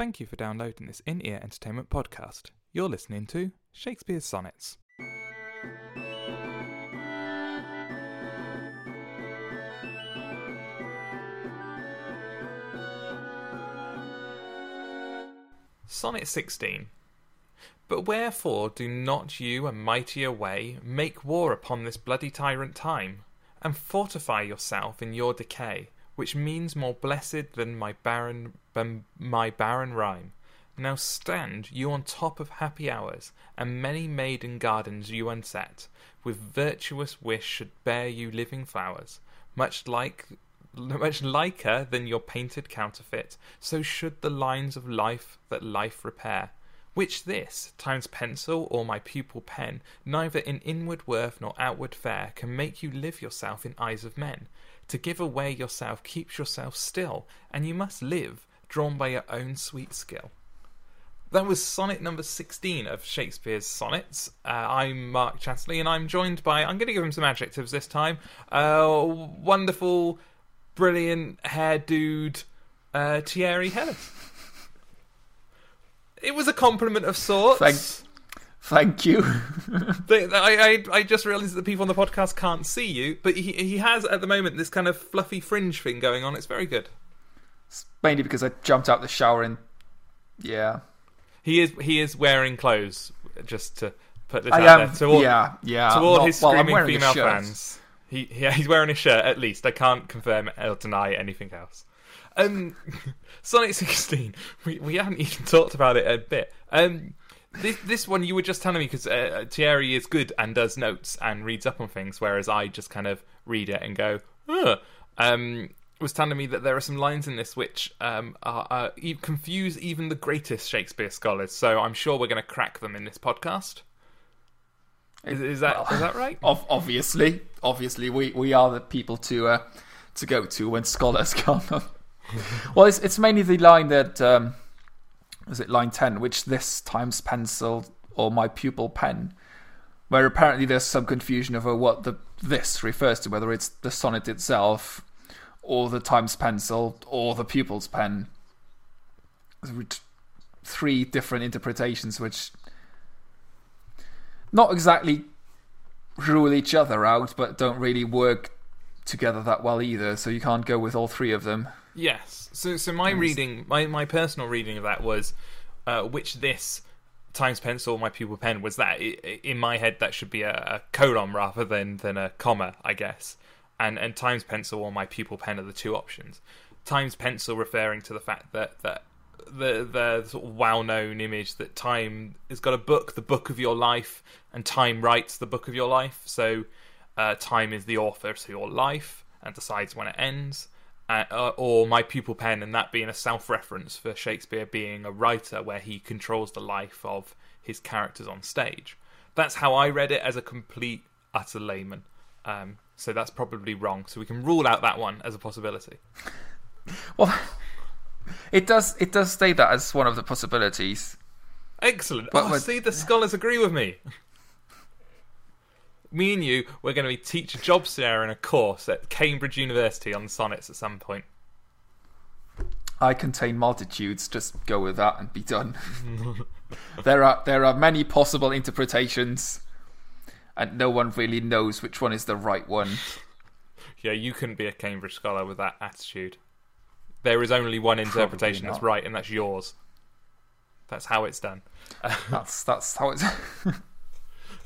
Thank you for downloading this in ear entertainment podcast. You're listening to Shakespeare's Sonnets. Sonnet 16. But wherefore do not you a mightier way make war upon this bloody tyrant time, and fortify yourself in your decay, which means more blessed than my barren than my barren rhyme. Now stand you on top of happy hours, and many maiden gardens you unset, with virtuous wish should bear you living flowers, much like much liker than your painted counterfeit, so should the lines of life that life repair. Which this, times pencil or my pupil pen, neither in inward worth nor outward fair, can make you live yourself in eyes of men. To give away yourself keeps yourself still, and you must live, drawn by your own sweet skill. That was sonnet number 16 of Shakespeare's sonnets. Uh, I'm Mark Chatterley, and I'm joined by, I'm going to give him some adjectives this time. Uh, wonderful, brilliant hair dude, uh, Thierry Hellis. It was a compliment of sorts. Thank, thank you. They- I, I, I just realised that people on the podcast can't see you, but he, he has at the moment this kind of fluffy fringe thing going on. It's very good. Mainly because I jumped out the shower and yeah, He is he is wearing clothes, just to put this I out am. there to all, yeah, yeah. to all not- his screaming a female fans. He, he he's wearing a shirt at least. I can't confirm or deny anything else. Um, Sonnet 16. We we haven't even talked about it a bit. Um, this this one you were just telling me because uh, Thierry is good and does notes and reads up on things, whereas I just kind of read it and go, huh. Um, was telling me that there are some lines in this which um, are, are, confuse even the greatest Shakespeare scholars. So I'm sure we're going to crack them in this podcast. Is, is that is that right? Obviously, obviously, we, we are the people to uh, to go to when scholars come. well, it's it's mainly the line that um, was it line ten, which this times pencil or my pupil pen, where apparently there's some confusion over what the this refers to, whether it's the sonnet itself, or the times pencil, or the pupil's pen. Three different interpretations, which not exactly rule each other out, but don't really work together that well either. So you can't go with all three of them. Yes. So, so my reading, my, my personal reading of that was, uh, which this times pencil, my pupil pen was that. In my head, that should be a, a colon rather than than a comma, I guess. And and times pencil or my pupil pen are the two options. Times pencil referring to the fact that that the the sort of well known image that time has got a book, the book of your life, and time writes the book of your life. So uh, time is the author to your life and decides when it ends. Uh, uh, or my pupil pen, and that being a self reference for Shakespeare being a writer where he controls the life of his characters on stage. That's how I read it as a complete, utter layman. Um, so that's probably wrong. So we can rule out that one as a possibility. Well, it does it does state that as one of the possibilities. Excellent. But- oh, see, the scholars agree with me. me and you, we're going to be teacher jobs there in a course at Cambridge University on sonnets at some point. I contain multitudes. Just go with that and be done. there are there are many possible interpretations, and no one really knows which one is the right one. Yeah, you couldn't be a Cambridge scholar with that attitude. There is only one interpretation that's right, and that's yours. That's how it's done. That's that's how it's.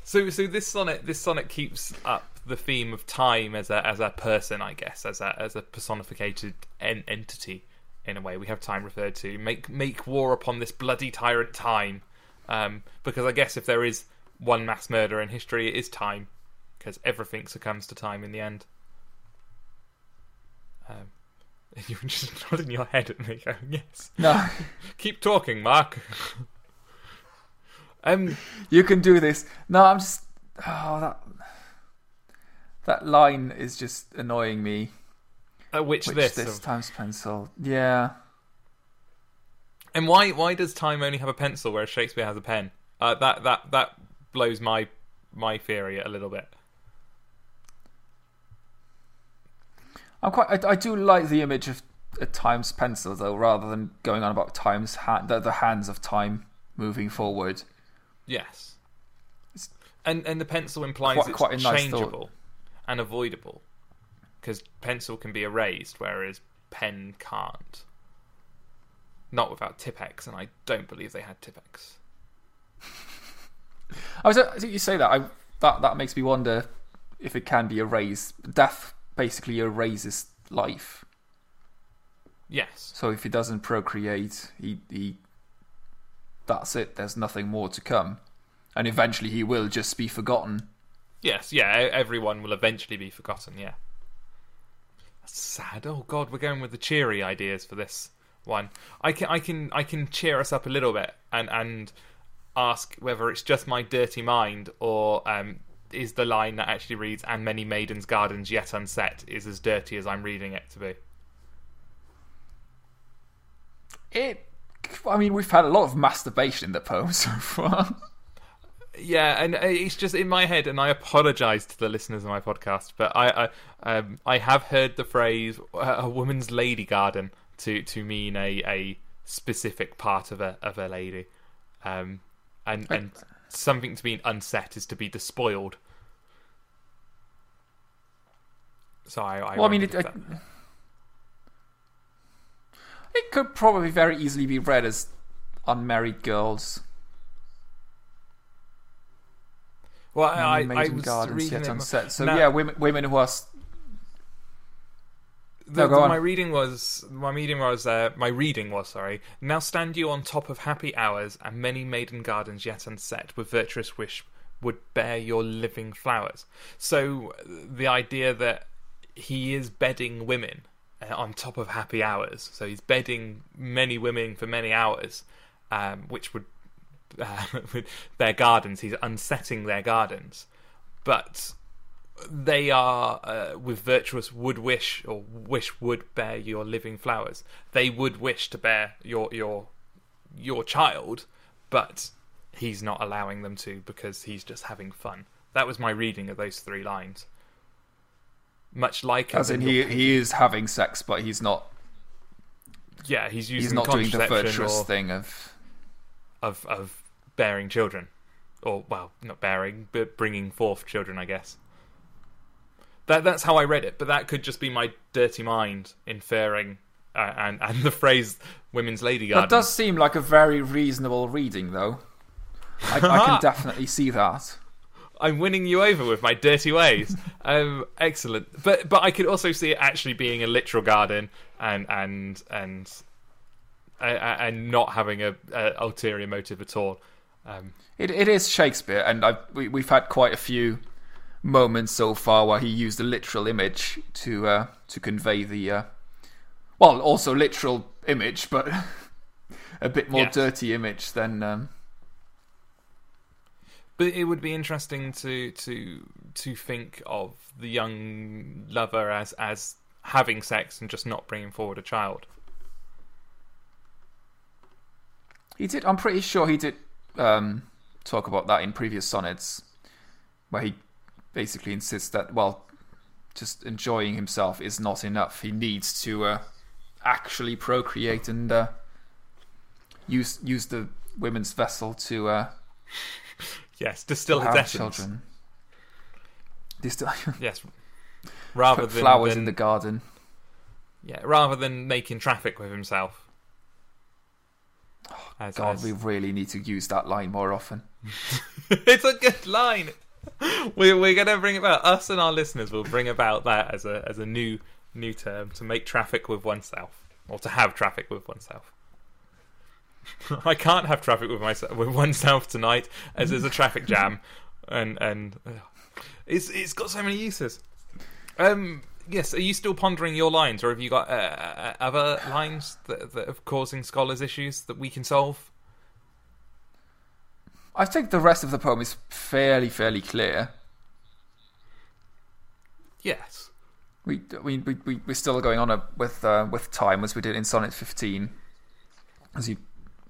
So, so this sonnet, this sonnet keeps up the theme of time as a as a person, I guess, as a as a personificated en- entity. In a way, we have time referred to make make war upon this bloody tyrant time, um, because I guess if there is one mass murder in history, it is time, because everything succumbs to time in the end. Um, you're just nodding your head at me, going, "Yes, no, keep talking, Mark." um, you can do this. No, I'm just. Oh, that that line is just annoying me. uh, which, Which this? this times pencil. Yeah. And why why does time only have a pencil whereas Shakespeare has a pen? Uh, that that that blows my my theory a little bit. I'm quite. I, I do like the image of a time's pencil though, rather than going on about time's hand, the, the hands of time moving forward. Yes. And and the pencil implies Quite- it's quite a nice changeable and avoidable. Because pencil can be erased, whereas pen can't. Not without Tipp-Ex, and I don't believe they had Tipp-Ex. I was. I think you say that. I that that makes me wonder if it can be erased. Death basically erases life. Yes. So if he doesn't procreate, he he. That's it. There's nothing more to come, and eventually he will just be forgotten. Yes, yeah, everyone will eventually be forgotten, yeah. That's sad. Oh god, we're going with the cheery ideas for this one. I can I can I can cheer us up a little bit and and ask whether it's just my dirty mind or um is the line that actually reads and many maidens gardens yet unset is as dirty as I'm reading it to be. It. I mean, we've had a lot of masturbation in the poem so far. Yeah, and uh, it's just in my head, and I apologise to the listeners of my podcast, but I I, um, I have heard the phrase "a woman's lady garden" to to mean a, a specific part of a of a lady, um, and and something to be unset is to be despoiled. So I, I, Well, I mean, it, with uh, it, it could probably very easily be read as unmarried girls. well, I, I, I was gardens reading yet unset. So yeah, women women who are The, No, the- my reading was my reading was uh, my reading was sorry. Now stand you on top of happy hours, and many maiden gardens yet unset, with virtuous wish would bear your living flowers. So the idea that he is bedding women uh, on top of happy hours, so he's bedding many women for many hours, um, which would uh, their gardens. He's unsetting their gardens, but they are uh, with virtuous would wish or wish would bear your living flowers. They would wish to bear your your your child, but he's not allowing them to because he's just having fun. That was my reading of those three lines. Much like as in he he is having sex, but he's not yeah, he's using he's not doing the virtuous thing of of of bearing children, or well, not bearing, but bringing forth children, I guess. That that's how I read it, but that could just be my dirty mind inferring, uh, and and the phrase "women's lady garden." That does seem like a very reasonable reading, though. I, I can definitely see that. I'm winning you over with my dirty ways. um, excellent, but but I could also see it actually being a literal garden and and and uh, and not having a, a ulterior motive at all. Um, It it is Shakespeare, and I've, we we've had quite a few moments so far where he used a literal image to uh, to convey the uh, well, also literal image, but a bit more Yes. dirty image than. Um, But it would be interesting to to to think of the young lover as as having sex and just not bringing forward a child. He did. I'm pretty sure he did um, talk about that in previous sonnets, where he basically insists that well, just enjoying himself is not enough. He needs to uh, actually procreate and uh, use use the women's vessel to uh, Yes, distill his have essence. children. Distill Yes, rather put than flowers than- in the garden. yeah, rather than making traffic with himself. As- God, as- we really need to use that line more often. it's a good line. We're we're gonna bring about us and our listeners will bring about that as a as a new new term to make traffic with oneself or to have traffic with oneself. I can't have traffic with myself with oneself tonight as there's a traffic jam, and and ugh. it's it's got so many uses. Um. Yes, are you still pondering your lines, or have you got uh, uh, other lines that, that are causing scholars issues that we can solve? I think the rest of the poem is fairly fairly clear. Yes. We we we we we're still going on a, with uh, with time as we did in Sonnet 15. As you,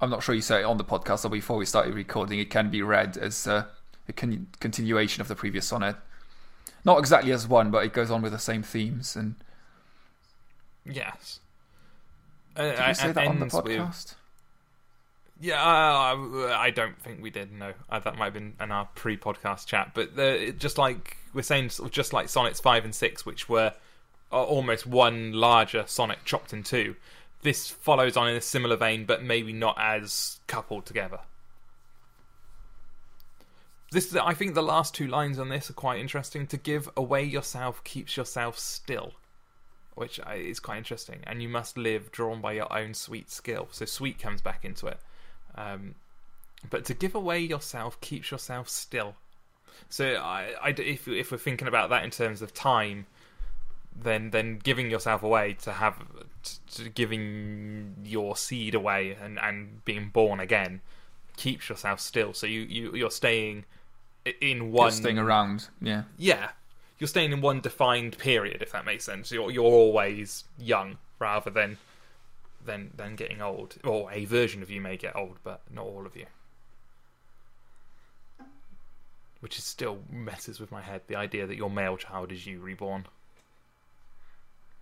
I'm not sure you said it on the podcast or before we started recording. It can be read as uh, a con- continuation of the previous sonnet, not exactly as one, but it goes on with the same themes. And Yes. Uh, Did you say it that on the ends with- podcast? Yeah, I don't think we did. No, uh, that might have been in our pre-podcast chat. But the, just like we're saying, sort of just like Sonnets five and six, which were uh, almost one larger sonnet chopped in two. This follows on in a similar vein, but maybe not as coupled together. This, I think, the last two lines on this are quite interesting. To give away yourself keeps yourself still, which uh, is quite interesting. And you must live drawn by your own sweet skill. So sweet comes back into it. Um, but to give away yourself keeps yourself still. So I, I, if if we're thinking about that in terms of time, then then giving yourself away to have to, to giving your seed away and, and being born again keeps yourself still. So you, you you're staying in one Just staying around. Yeah. yeah, you're staying in one defined period, if that makes sense. You're you're always young rather than than than getting old. Or a version of you may get old, but not all of you. Which is still messes with my head. The idea that your male child is you reborn.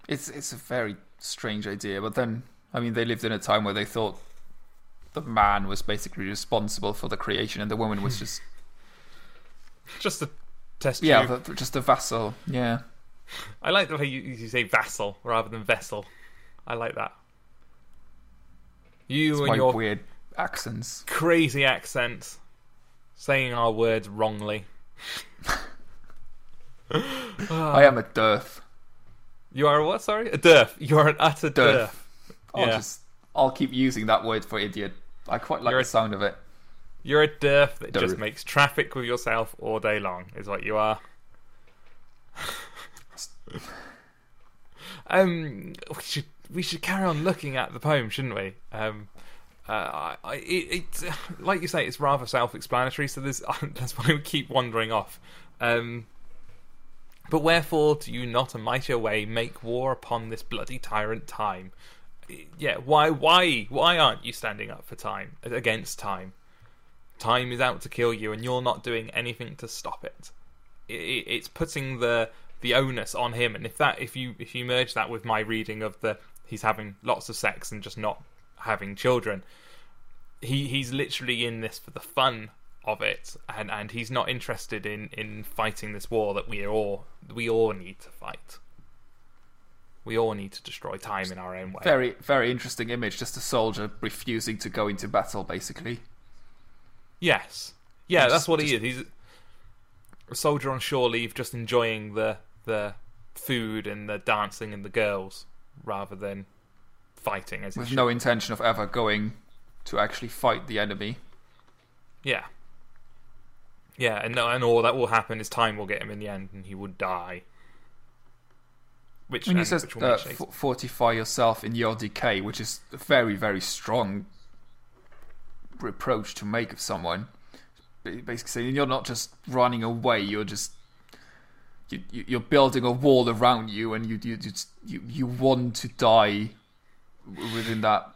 It's it's a very strange idea, but then I mean they lived in a time where they thought the man was basically responsible for the creation and the woman was just Just a test yeah, the, just a vassal. Yeah. I like the way you, you say vassal rather than vessel. I like that. You It's and your weird accents. crazy accents, saying our words wrongly. I am a dearth. You are a what? Sorry, a derf. You are an utter derf. Derf. I'll Yeah. just I'll keep using that word for idiot. I quite like You're the a- sound of it. You're a derf that just makes traffic with yourself all day long. Is what you are. Um, we should we should carry on looking at the poem, shouldn't we? Um, uh, I, it, it's like you say, it's rather self-explanatory. So there's that's why we keep wandering off. Um, but wherefore do you not a mightier way make war upon this bloody tyrant time? Yeah, why, why, why aren't you standing up for time against time? Time is out to kill you, and you're not doing anything to stop it. I- I- It's putting the the onus on him, and if that if you if you merge that with my reading of the he's having lots of sex and just not having children, he he's literally in this for the fun of it, and and he's not interested in in fighting this war that we all we all need to fight. We all need to destroy time in our own way. Very very interesting image. Just a soldier refusing to go into battle, basically. Yes. Yeah, Just- that's what he is. He's a soldier on shore leave, just enjoying the the food and the dancing and the girls, rather than fighting. As he With no intention of ever going to actually fight the enemy. yeah, yeah, and and all that will happen is time will get him in the end, and he would die. Which, When he says which uh, f- fortify yourself in your decay, which is a very, very strong reproach to make of someone. Basically saying you're not just running away, you're just you, you're building a wall around you, and you you you you want to die within that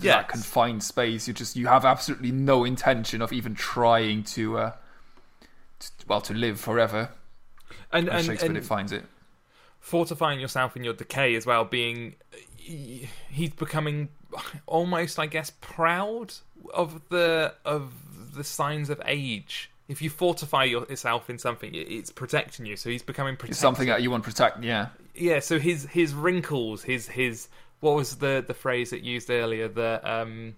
Yes. that confined space. You just you have absolutely no intention of even trying to uh, to, well to live forever. and As and, Shakespeare and defines it. fortifying yourself in your decay as well being he's becoming almost i guess proud of the of the signs of age if you fortify yourself in something it's protecting you so he's becoming protected It's something that you want to protect. Yeah. yeah so his his wrinkles his his what was the the phrase that used earlier the um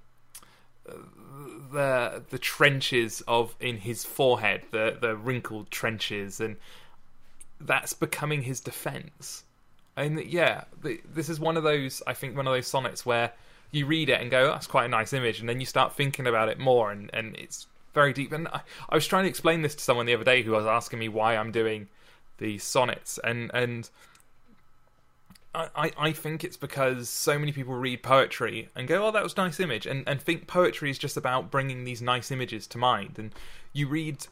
the the trenches of in his forehead the the wrinkled trenches and that's becoming his defense and yeah the, this is one of those i think one of those sonnets where you read it and go that's quite a nice image and then you start thinking about it more and and it's very deep. And I, I was trying to explain this to someone the other day who was asking me why i'm doing these sonnets. And and I, I think it's because so many people read poetry and go, "Oh, that was a nice image," and and think poetry is just about bringing these nice images to mind. And you read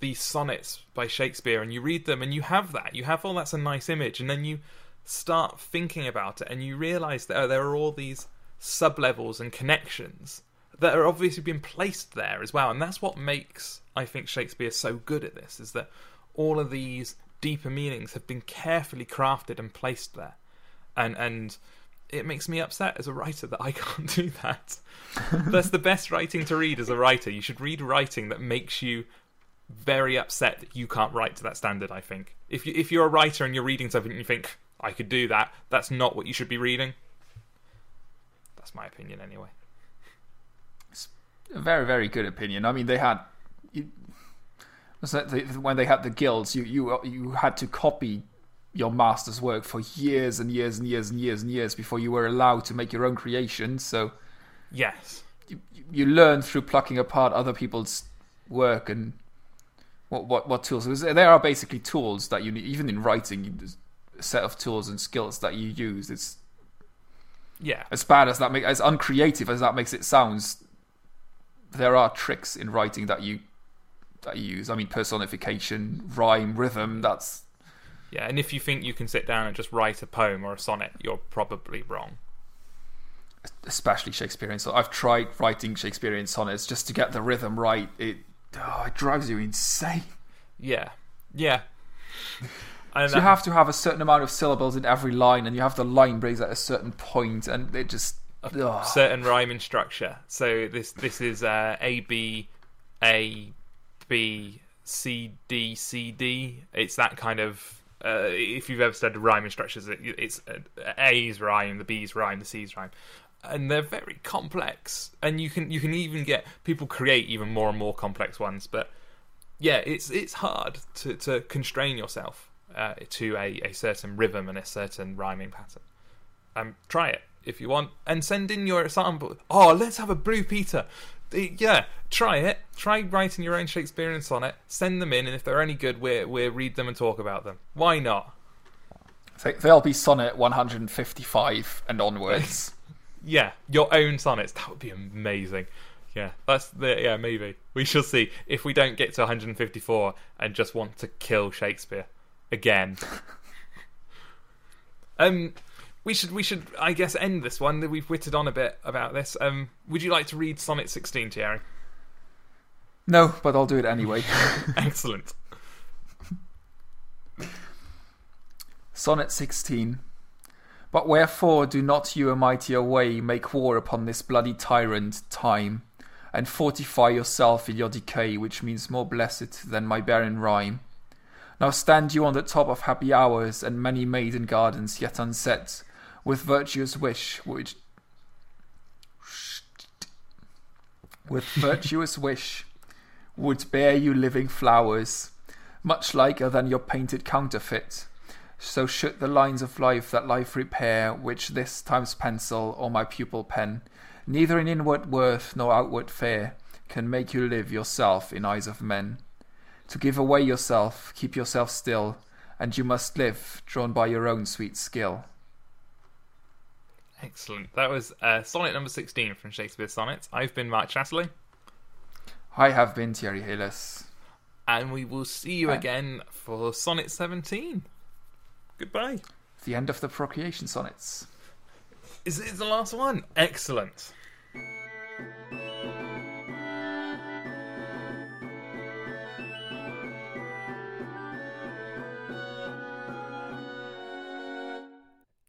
these sonnets by Shakespeare, and you read them, and you have that. You have, "Oh, that's a nice image," and then you start thinking about it, and you realise that oh, there are all these sub levels and connections that are obviously been placed there as well. And that's what makes I think Shakespeare so good at this: is that all of these deeper meanings have been carefully crafted and placed there and and it makes me upset as a writer that I can't do that. That's the best writing to read as a writer. You should read writing that makes you very upset that you can't write to that standard. I think if you if you're a writer and you're reading something and you think I could do that, that's not what you should be reading. That's my opinion, anyway. A very very good opinion. I mean, they had. You, was the, when they had the guilds, you you you had to copy your master's work for years and years and years and years and years before you were allowed to make your own creations. So Yes. you, you learn through plucking apart other people's work and what what what tools. There are basically tools that you need, even in writing. a set of tools and skills that you use. It's Yeah. as bad as that make as uncreative as that makes it sounds. There are tricks in writing that you that you use. I mean, personification, rhyme, rhythm. That's Yeah, and if you think you can sit down and just write a poem or a sonnet, you're probably wrong. especially Shakespearean. So I've tried writing Shakespearean sonnets just to get the rhythm right. It oh, it drives you insane. Yeah. Yeah. And So you uh, have to have a certain amount of syllables in every line, and you have the line breaks at a certain point, and it just ugh. certain rhyming structure. So this this is uh, A B A B C D C D. It's that kind of. Uh, if you've ever studied rhyming structures, it, it's uh, A's rhyme, the B's rhyme, the C's rhyme, and they're very complex. And you can you can even get people create even more and more complex ones. But yeah, it's it's hard to to constrain yourself uh, to a, a certain rhythm and a certain rhyming pattern um, try it if you want, and send in your sample. Oh, let's have a Blue Peter. Yeah, try it. Try writing your own Shakespearean sonnet. Send them in, and if they're any good, we we read them and talk about them. Why not? They- they'll be sonnet 155 and onwards. Yeah, your own sonnets. That would be amazing. Yeah, that's the yeah maybe we shall see if we don't get to 154 and just want to kill Shakespeare again. um, we should we should I guess end this one. We've witted on a bit about this. Um, would you like to read Sonnet 16, Thierry? no, but I'll do it anyway. Excellent. Sonnet 16. But wherefore do not you a mightier way make war upon this bloody tyrant, time, and fortify yourself in your decay, which means more blessed than my barren rhyme? Now stand you on the top of happy hours and many maiden gardens yet unset, with virtuous wish, which with virtuous wish would bear you living flowers, much liker than your painted counterfeit. So should the lines of life that life repair, which this time's pencil or my pupil pen, neither in inward worth nor outward fair, can make you live yourself in eyes of men. To give away yourself, keep yourself still, and you must live, drawn by your own sweet skill. Excellent. That was uh, sonnet number 16 from Shakespeare's Sonnets. I've been Mark Chatterley, I have been Thierry Hillis. and we will see you again for Sonnet 17. Goodbye. The end of the procreation sonnets. Is it the last one? Excellent.